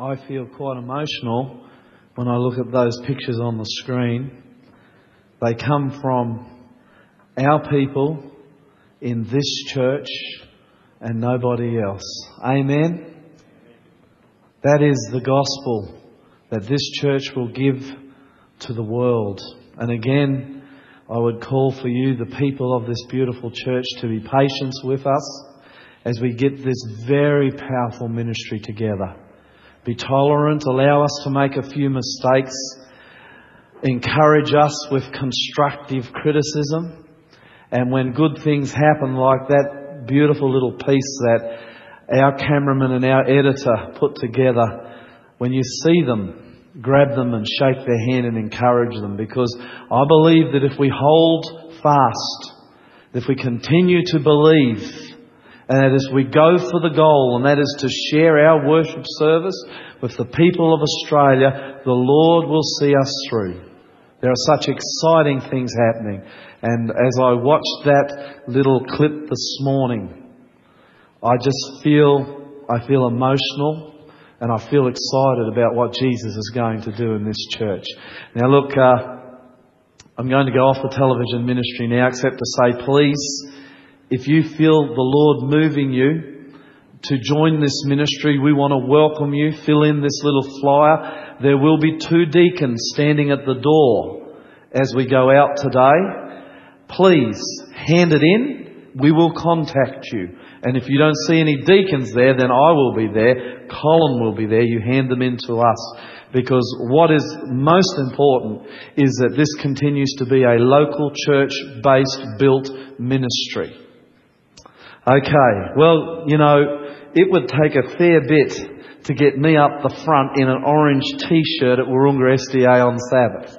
I feel quite emotional when I look at those pictures on the screen. They come from our people in this church and nobody else. Amen? That is the gospel that this church will give to the world. And again, I would call for you, the people of this beautiful church, to be patient with us as we get this very powerful ministry together. Be tolerant, allow us to make a few mistakes, encourage us with constructive criticism, and when good things happen, like that beautiful little piece that our cameraman and our editor put together, when you see them, grab them and shake their hand and encourage them. Because I believe that if we hold fast, if we continue to believe, and that as we go for the goal, and that is to share our worship service with the people of Australia, the Lord will see us through. There are such exciting things happening. And as I watched that little clip this morning, I just feel, I feel emotional and I feel excited about what Jesus is going to do in this church. Now look, uh, I'm going to go off the television ministry now except to say please, if you feel the Lord moving you to join this ministry, we want to welcome you. Fill in this little flyer. There will be two deacons standing at the door as we go out today. Please hand it in. We will contact you. And if you don't see any deacons there, then I will be there. Colin will be there. You hand them in to us. Because what is most important is that this continues to be a local church based built ministry. Okay, well, you know, it would take a fair bit to get me up the front in an orange t-shirt at Wahroonga SDA on Sabbath.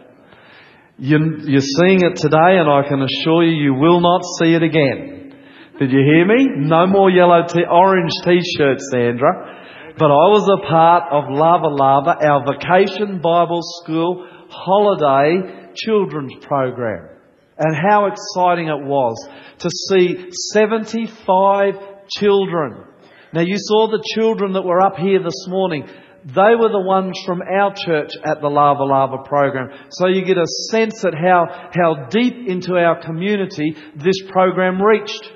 You, are seeing it today and I can assure you, you will not see it again. Did you hear me? No more yellow t- orange t-shirts, Sandra. But I was a part of Lava Lava, our vacation Bible school holiday children's program and how exciting it was to see 75 children. Now you saw the children that were up here this morning. They were the ones from our church at the Lava Lava program. So you get a sense at how, how deep into our community this program reached.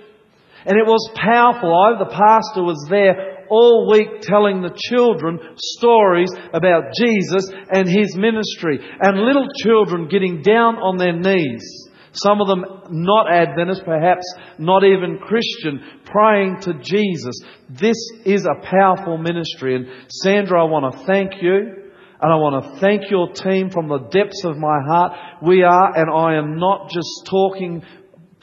And it was powerful. I, the pastor, was there all week telling the children stories about Jesus and his ministry. And little children getting down on their knees some of them not Adventist, perhaps not even Christian, praying to Jesus. This is a powerful ministry. And Sandra, I want to thank you. And I want to thank your team from the depths of my heart. We are, and I am not just talking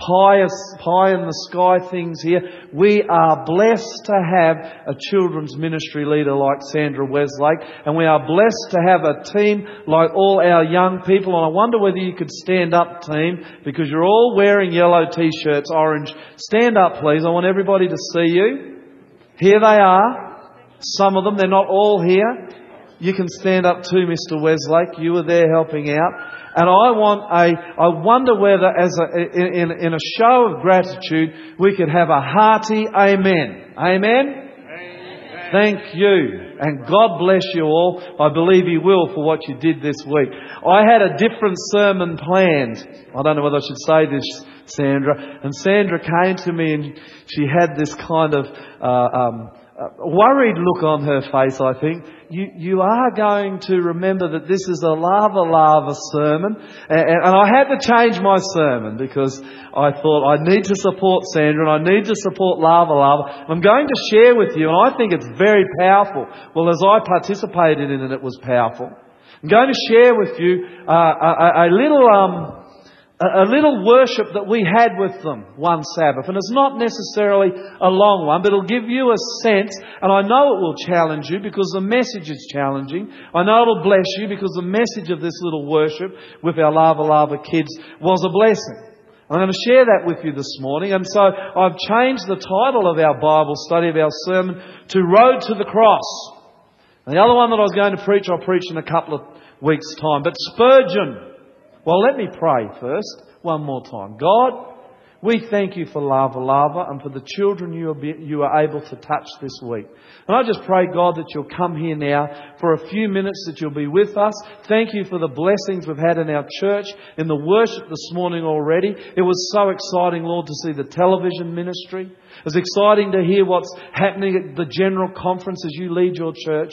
pious, pie in the sky things here. We are blessed to have a children's ministry leader like Sandra Weslake, and we are blessed to have a team like all our young people. And I wonder whether you could stand up, team, because you're all wearing yellow t-shirts, orange. Stand up, please. I want everybody to see you. Here they are. Some of them, they're not all here. You can stand up too, Mr. Weslake. You were there helping out. And I want a, I wonder whether as a, in, in a show of gratitude, we could have a hearty amen. Amen? Amen. Thank you. And God bless you all. I believe He will for what you did this week. I had a different sermon planned. I don't know whether I should say this, Sandra. And Sandra came to me and she had this kind of, uh, um, worried look on her face, I think. You, you are going to remember that this is a lava lava sermon. And, and I had to change my sermon because I thought I need to support Sandra and I need to support lava lava. I'm going to share with you and I think it's very powerful. Well, as I participated in it, it was powerful. I'm going to share with you uh, a, a, little um, a little worship that we had with them one Sabbath. And it's not necessarily a long one, but it'll give you a sense, and I know it will challenge you because the message is challenging. I know it'll bless you because the message of this little worship with our Lava Lava kids was a blessing. I'm going to share that with you this morning. And so I've changed the title of our Bible study, of our sermon, to Road to the Cross. And the other one that I was going to preach, I'll preach in a couple of weeks' time. But Spurgeon well, let me pray first, one more time. God, We thank you for Lava Lava and for the children you are, be, you are able to touch this week. And I just pray, God, that you'll come here now for a few minutes, that you'll be with us. Thank you for the blessings we've had in our church, in the worship this morning already. It was so exciting, Lord, to see the television ministry. It was exciting to hear what's happening at the general conference as you lead your church.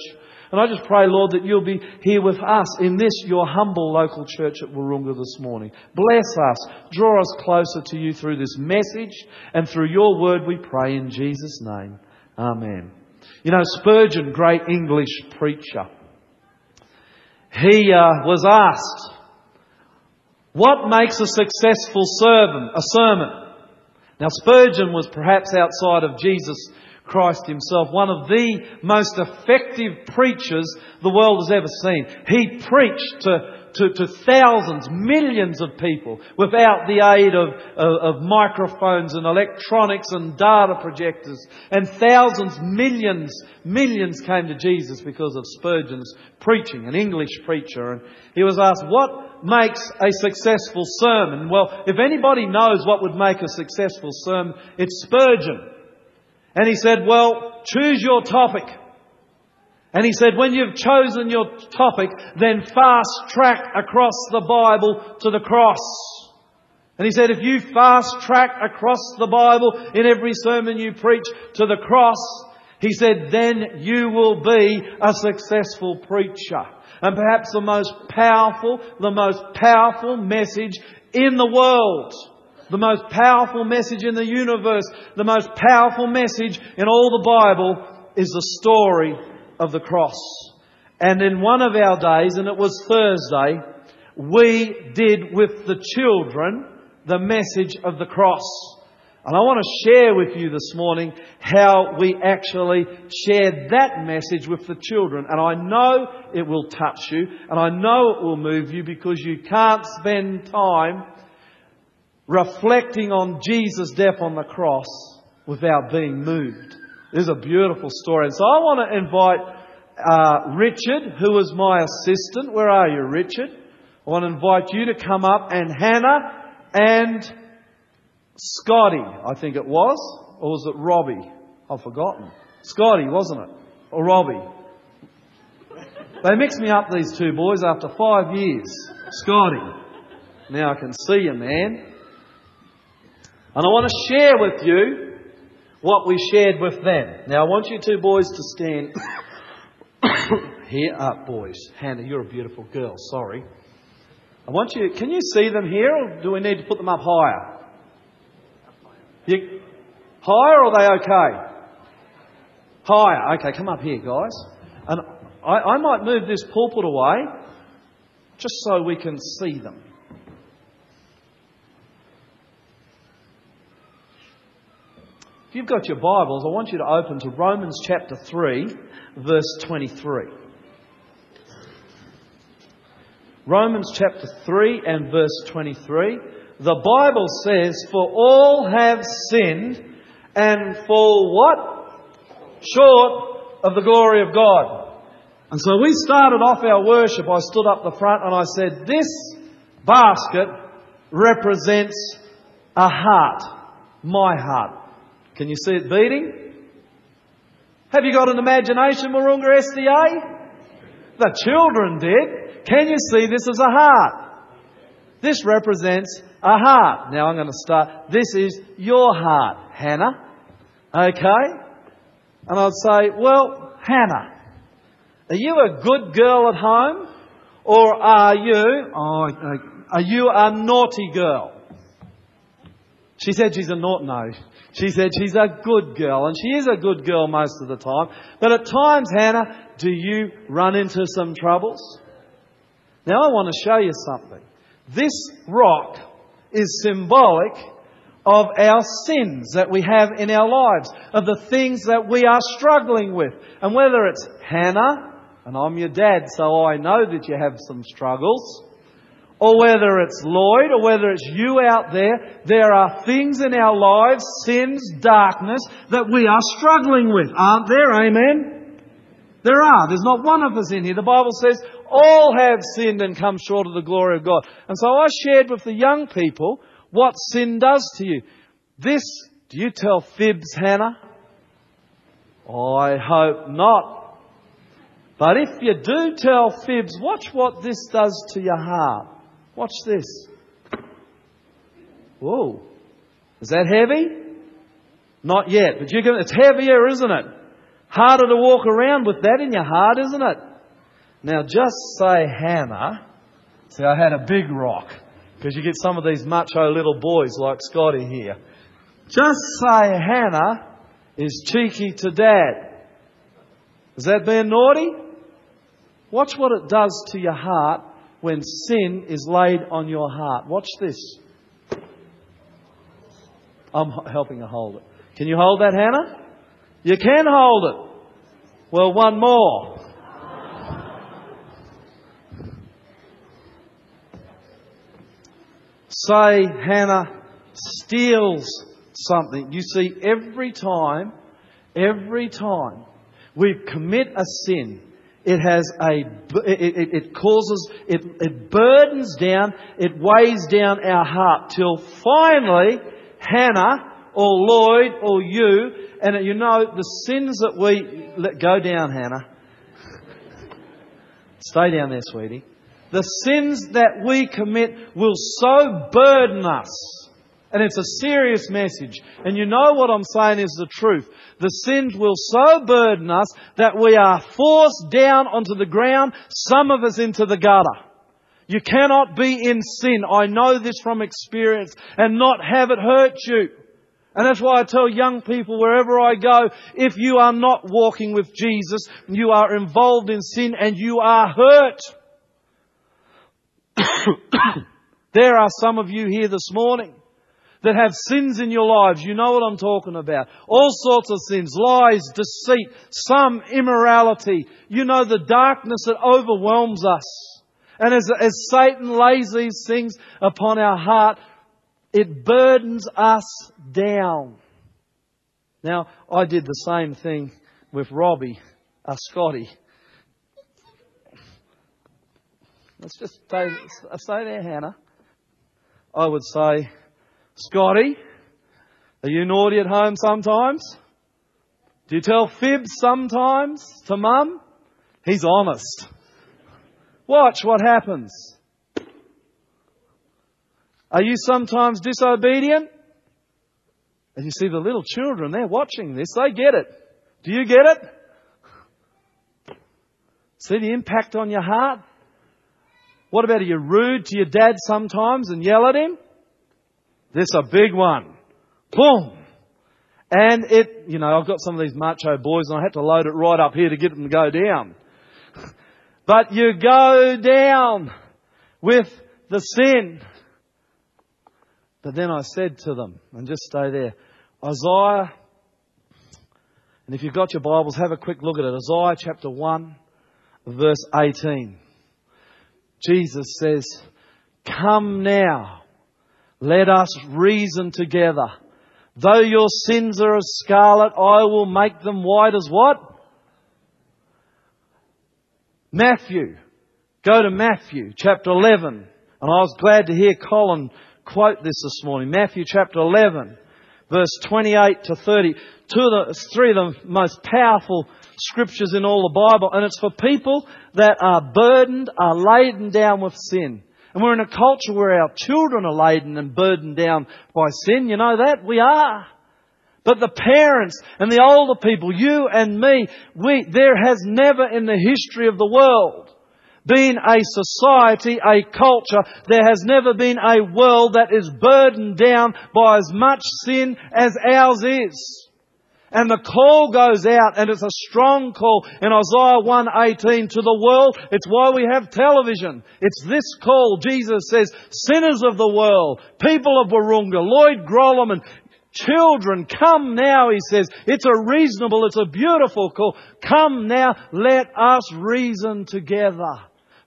And I just pray, Lord, that you'll be here with us in this, your humble local church at Wahroonga this morning. Bless us. Draw us closer to you through this message and through your word, we pray in Jesus' name. Amen. You know, Spurgeon, great English preacher, he uh, was asked, what makes a successful sermon? A sermon. Now Spurgeon was perhaps outside of Jesus Christ himself, one of the most effective preachers the world has ever seen. He preached to, to, to thousands, millions of people without the aid of, of, of microphones and electronics and data projectors. And thousands, millions, millions came to Jesus because of Spurgeon's preaching, an English preacher. And he was asked, what makes a successful sermon? Well, if anybody knows what would make a successful sermon, it's Spurgeon. And he said, well, choose your topic. And he said, when you've chosen your topic, then fast track across the Bible to the cross. And he said, if you fast track across the Bible in every sermon you preach to the cross, he said, then you will be a successful preacher. And perhaps the most powerful, the most powerful message in the world the most powerful message in the universe, the most powerful message in all the Bible is the story of the cross. And in one of our days, and it was Thursday, we did with the children the message of the cross. And I want to share with you this morning how we actually shared that message with the children. And I know it will touch you, and I know it will move you because you can't spend time reflecting on Jesus' death on the cross without being moved. This is a beautiful story. And so I want to invite uh, Richard, who is my assistant. Where are you, Richard? I want to invite you to come up and Hannah and Scotty, I think it was. Or was it Robbie? I've forgotten. Scotty, wasn't it? Or Robbie? They mixed me up, these two boys, after five years. Scotty. Now I can see you, man. And I want to share with you what we shared with them. Now, I want you two boys to stand here up, boys. Hannah, you're a beautiful girl. Sorry. I want you, can you see them here or do we need to put them up higher? You, higher or are they okay? Higher. Okay, come up here, guys. And I, I might move this pulpit away just so we can see them. You've got your Bibles, I want you to open to Romans chapter 3, verse 23. Romans chapter 3 and verse 23. The Bible says, For all have sinned and fall what? Short of the glory of God. And so we started off our worship. I stood up the front and I said, This basket represents a heart. My heart. Can you see it beating? Have you got an imagination, Wahroonga SDA? The children did. Can you see this as a heart? This represents a heart. Now I'm going to start. This is your heart, Hannah. Okay? And I'd say, well, Hannah, are you a good girl at home? Or are you, oh, uh, are you a naughty girl? She said she's a naughty, no. She said she's a good girl, and she is a good girl most of the time. But at times, Hannah, do you run into some troubles? Now I want to show you something. This rock is symbolic of our sins that we have in our lives, of the things that we are struggling with. And whether it's Hannah, and I'm your dad, so I know that you have some struggles, or whether it's Lloyd, or whether it's you out there, there are things in our lives, sins, darkness, that we are struggling with, aren't there? Amen? There are. There's not one of us in here. The Bible says all have sinned and come short of the glory of God. And so I shared with the young people what sin does to you. This, do you tell fibs, Hannah? I hope not. But if you do tell fibs, watch what this does to your heart. Watch this. Whoa. Is that heavy? Not yet, but you can, it's heavier, isn't it? Harder to walk around with that in your heart, isn't it? Now just say Hannah. See, I had a big rock. Because you get some of these macho little boys like Scotty here. Just say Hannah is cheeky to dad. Is that being naughty? Watch what it does to your heart when sin is laid on your heart. Watch this. I'm helping her hold it. Can you hold that, Hannah? You can hold it. Well, one more. Say Hannah steals something. You see, every time, every time we commit a sin, it has a, it, it, causes, it, it burdens down, it weighs down our heart till finally Hannah or Lloyd or you, and you know the sins that we let go down, Hannah. Stay down there, sweetie. The sins that we commit will so burden us. And it's a serious message. And you know what I'm saying is the truth. The sins will so burden us that we are forced down onto the ground, some of us into the gutter. You cannot be in sin. I know this from experience and not have it hurt you. And that's why I tell young people wherever I go, if you are not walking with Jesus, you are involved in sin and you are hurt. there are some of you here this morning that have sins in your lives. You know what I'm talking about. All sorts of sins. Lies, deceit, some immorality. You know the darkness that overwhelms us. And as, as Satan lays these things upon our heart, it burdens us down. Now, I did the same thing with Robbie, uh, Scotty. Let's just stay there, Hannah. I would say, Scotty, are you naughty at home sometimes? Do you tell fibs sometimes to mum? He's honest. Watch what happens. Are you sometimes disobedient? And you see the little children, they're watching this, they get it. Do you get it? See the impact on your heart? What about are you rude to your dad sometimes and yell at him? This a big one. Boom! And it, you know, I've got some of these macho boys and I had to load it right up here to get them to go down. But you go down with the sin. But then I said to them, and just stay there, Isaiah, and if you've got your Bibles, have a quick look at it. Isaiah chapter 1, verse 18. Jesus says, Come now, let us reason together. Though your sins are as scarlet, I will make them white as what? Matthew. Go to Matthew chapter 11. And I was glad to hear Colin quote this this morning. Matthew chapter 11, verse 28 to 30. Two of the, three of the most powerful scriptures in all the Bible. And it's for people that are burdened, are laden down with sin. And we're in a culture where our children are laden and burdened down by sin. You know that? We are. But the parents and the older people, you and me, we, there has never in the history of the world been a society, a culture, there has never been a world that is burdened down by as much sin as ours is. And the call goes out, and it's a strong call in Isaiah 1:18 to the world. It's why we have television. It's this call. Jesus says, sinners of the world, people of Wahroonga, Lloyd Grolimund, children, come now, he says. It's a reasonable, it's a beautiful call. Come now, let us reason together.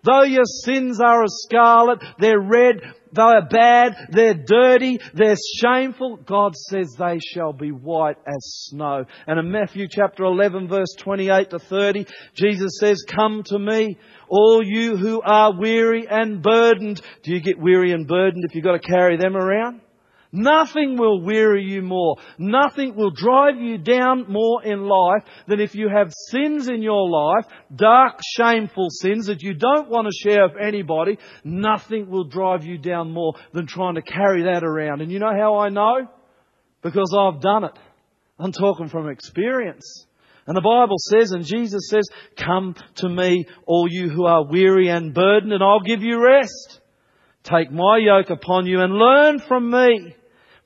Though your sins are as scarlet, they're red, they're bad, they're dirty, they're shameful, God says they shall be white as snow. And in Matthew chapter 11 verse 28 to 30, Jesus says, come to me, all you who are weary and burdened. Do you get weary and burdened if you've got to carry them around? Nothing will weary you more. Nothing will drive you down more in life than if you have sins in your life, dark, shameful sins that you don't want to share with anybody. Nothing will drive you down more than trying to carry that around. And you know how I know? Because I've done it. I'm talking from experience. And the Bible says, and Jesus says, Come to me, all you who are weary and burdened, and I'll give you rest. Take my yoke upon you and learn from me.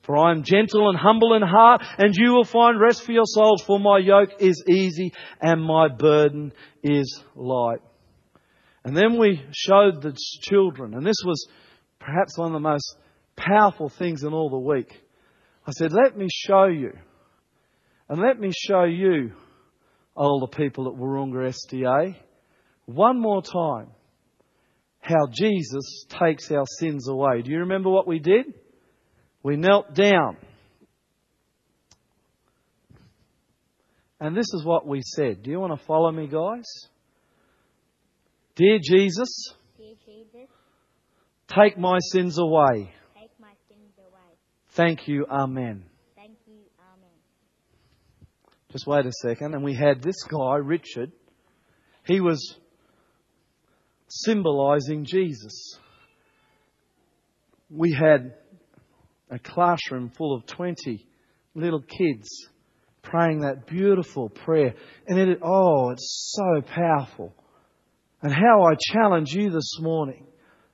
For I am gentle and humble in heart, and you will find rest for your souls, for my yoke is easy and my burden is light. And then we showed the children, and this was perhaps one of the most powerful things in all the week. I said, let me show you, and let me show you, all the people at Wahroonga SDA, one more time, how Jesus takes our sins away. Do you remember what we did? We knelt down. And this is what we said. Do you want to follow me, guys? Dear Jesus, Dear Jesus, take my sins away. take my sins away. Thank you. Amen. Thank you. Amen. Just wait a second. And we had this guy, Richard. He was symbolizing Jesus. We had a classroom full of 20 little kids praying that beautiful prayer. And it, oh, it's so powerful. And how I challenge you this morning.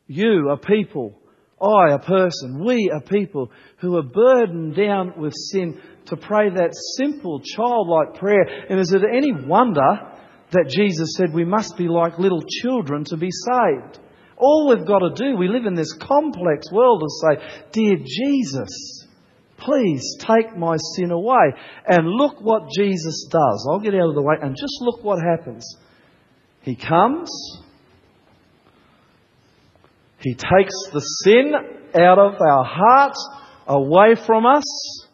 You are people, I a person, we are people who are burdened down with sin to pray that simple childlike prayer. And is it any wonder that Jesus said we must be like little children to be saved? All we've got to do, we live in this complex world, is say, Dear Jesus, please take my sin away. And look what Jesus does. I'll get out of the way and just look what happens. He comes, He takes the sin out of our hearts, away from us,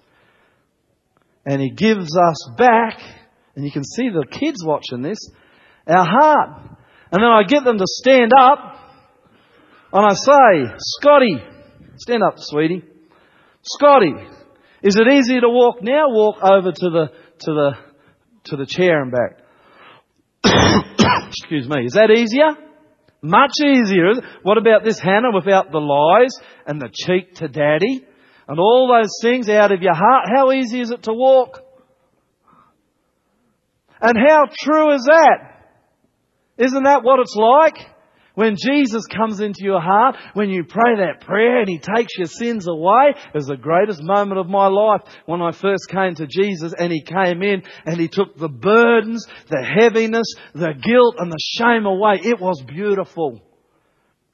and He gives us back, and you can see the kids watching this, our heart. And then I get them to stand up, and I say, Scotty, stand up, sweetie. Scotty, is it easier to walk now? Walk over to the, to the, to the chair and back. Excuse me. Is that easier? Much easier. What about this Hannah without the lies and the cheek to daddy and all those things out of your heart? How easy is it to walk? And how true is that? Isn't that what it's like? When Jesus comes into your heart, when you pray that prayer and He takes your sins away, it was the greatest moment of my life when I first came to Jesus and He came in and He took the burdens, the heaviness, the guilt and the shame away. It was beautiful.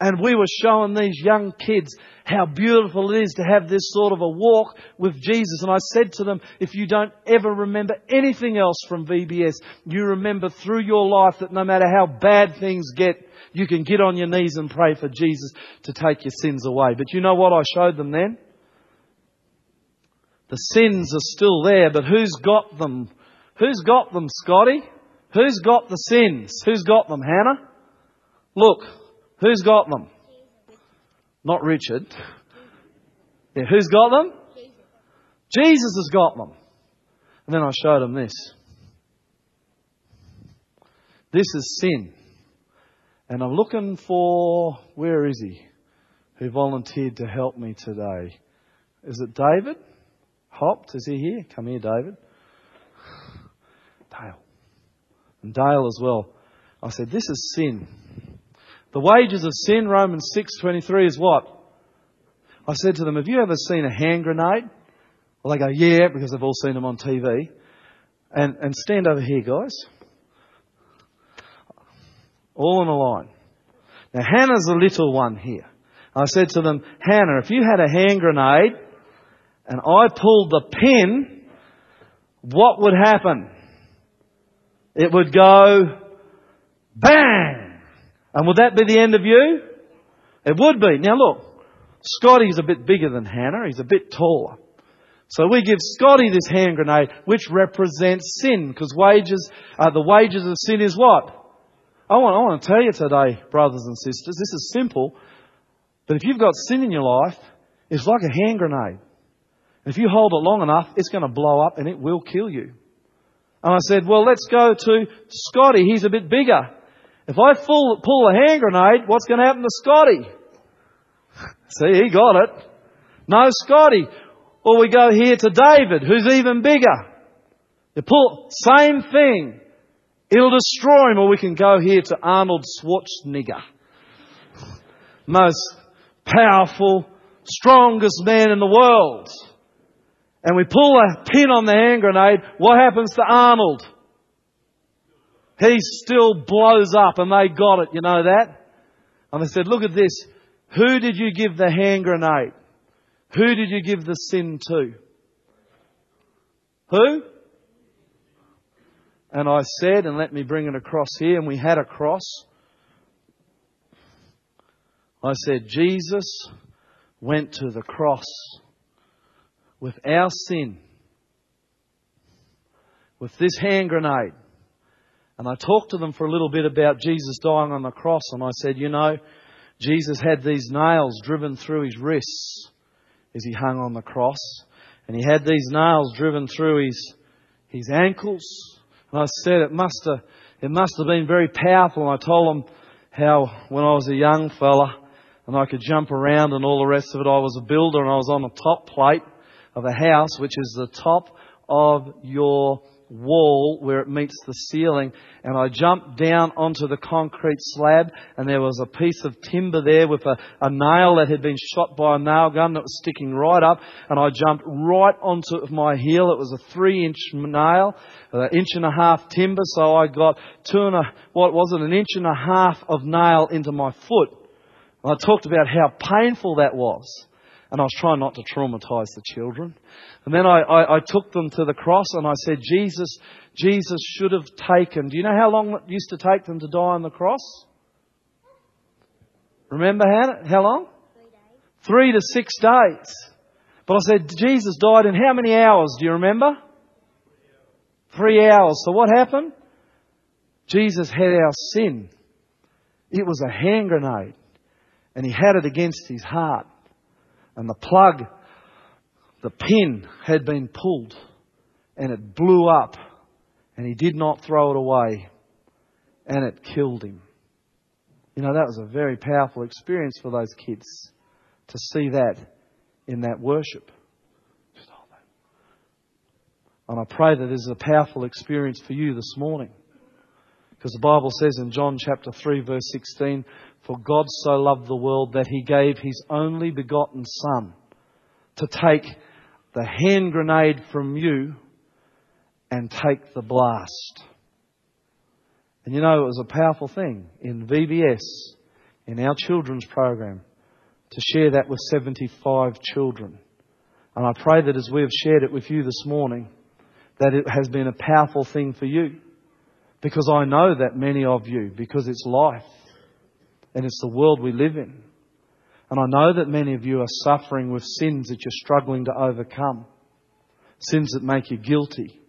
And we were showing these young kids how beautiful it is to have this sort of a walk with Jesus. And I said to them, if you don't ever remember anything else from VBS, you remember through your life that no matter how bad things get, you can get on your knees and pray for Jesus to take your sins away. But you know what I showed them then? The sins are still there, but who's got them? Who's got them, Scotty? Who's got the sins? Who's got them, Hannah? Look, who's got them? Not Richard. Yeah, who's got them? Jesus. Has got them. And then I showed them this. This is sin. And I'm looking for, where is he? Who volunteered to help me today? Is it David? Hopped? Is he here? Come here, David. Dale. And Dale as well. I said, this is sin. The wages of sin, Romans 6.23 is what? I said to them, have you ever seen a hand grenade? Well, they go, yeah, because they've all seen them on TV. And, and stand over here, guys. All in a line. Now, Hannah's the little one here. I said to them, Hannah, if you had a hand grenade and I pulled the pin, what would happen? It would go bang! And would that be the end of you? It would be. Now look, Scotty's a bit bigger than Hannah. He's a bit taller. So we give Scotty this hand grenade, which represents sin, because wages, uh, the wages of sin is what? I want, I want to tell you today, brothers and sisters, this is simple, but if you've got sin in your life, it's like a hand grenade. If you hold it long enough, it's going to blow up and it will kill you. And I said, well, let's go to Scotty. He's a bit bigger. If I pull, pull a hand grenade, what's going to happen to Scotty? See, he got it. No Scotty. Or we go here to David, who's even bigger. You pull, same thing. It'll destroy him. Or we can go here to Arnold Schwarzenegger. Most powerful, strongest man in the world. And we pull a pin on the hand grenade. What happens to Arnold? He still blows up and they got it. You know that? And they said, look at this. Who did you give the hand grenade? Who did you give the sin to? Who? And I said, and let me bring it across here, and we had a cross. I said, Jesus went to the cross with our sin, with this hand grenade. And I talked to them for a little bit about Jesus dying on the cross, and I said, you know, Jesus had these nails driven through his wrists as he hung on the cross, and he had these nails driven through his, his ankles. And I said it must have, it must have been very powerful. And I told them how when I was a young fella and I could jump around and all the rest of it, I was a builder and I was on the top plate of a house, which is the top of your wall where it meets the ceiling and I jumped down onto the concrete slab and there was a piece of timber there with a, a nail that had been shot by a nail gun that was sticking right up and I jumped right onto my heel. It was a three inch nail, an inch and a half timber so I got two and a, what was it, an inch and a half of nail into my foot. And I talked about how painful that was. And I was trying not to traumatize the children. And then I, I, I, took them to the cross and I said, Jesus, Jesus should have taken. Do you know how long it used to take them to die on the cross? Remember Hannah? How long? Three, Three to six days. But I said, Jesus died in how many hours? Do you remember? Three hours. So what happened? Jesus had our sin. It was a hand grenade. And he had it against his heart and the plug, the pin had been pulled and it blew up and he did not throw it away and it killed him. You know, that was a very powerful experience for those kids to see that in that worship. And I pray that this is a powerful experience for you this morning. Because the Bible says in John chapter 3 verse 16, For God so loved the world that he gave his only begotten Son to take the hand grenade from you and take the blast. And you know, it was a powerful thing in VBS, in our children's program, to share that with 75 children. And I pray that as we have shared it with you this morning, that it has been a powerful thing for you. Because I know that many of you, because it's life and it's the world we live in. And I know that many of you are suffering with sins that you're struggling to overcome. Sins that make you guilty.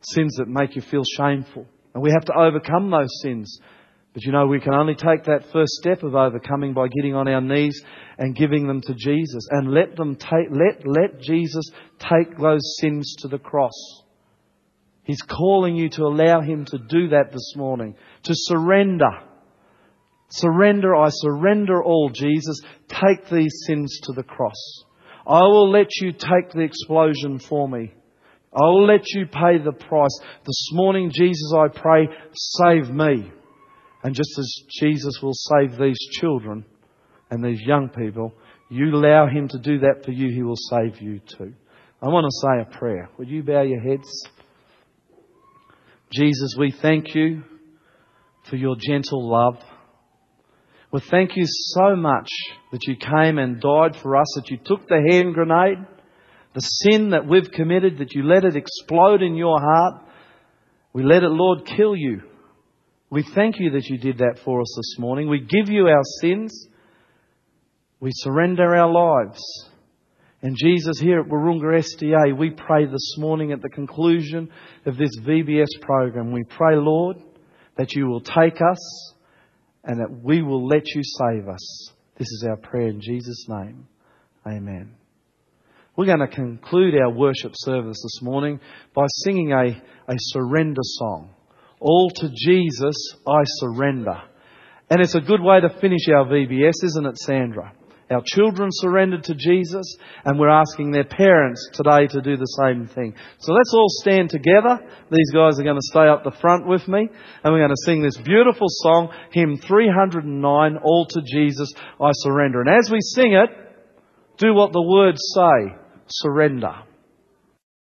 Sins that make you feel shameful. And we have to overcome those sins. But you know, we can only take that first step of overcoming by getting on our knees and giving them to Jesus. And let them take, let, let Jesus take those sins to the cross. He's calling you to allow Him to do that this morning, to surrender. Surrender, I surrender all, Jesus. Take these sins to the cross. I will let you take the explosion for me. I will let you pay the price. This morning, Jesus, I pray, save me. And just as Jesus will save these children and these young people, you allow Him to do that for you, He will save you too. I want to say a prayer. Would you bow your heads? Jesus, we thank you for your gentle love. We thank you so much that you came and died for us, that you took the hand grenade, the sin that we've committed, that you let it explode in your heart. We let it, Lord, kill you. We thank you that you did that for us this morning. We give you our sins. We surrender our lives. And Jesus, here at Wahroonga SDA, we pray this morning at the conclusion of this VBS program, we pray, Lord, that you will take us and that we will let you save us. This is our prayer in Jesus' name. Amen. We're going to conclude our worship service this morning by singing a, a surrender song. All to Jesus I surrender. And it's a good way to finish our VBS, isn't it, Sandra? Our children surrendered to Jesus, and we're asking their parents today to do the same thing. So let's all stand together. These guys are going to stay up the front with me, and we're going to sing this beautiful song, hymn 309, All to Jesus I Surrender. And as we sing it, do what the words say surrender.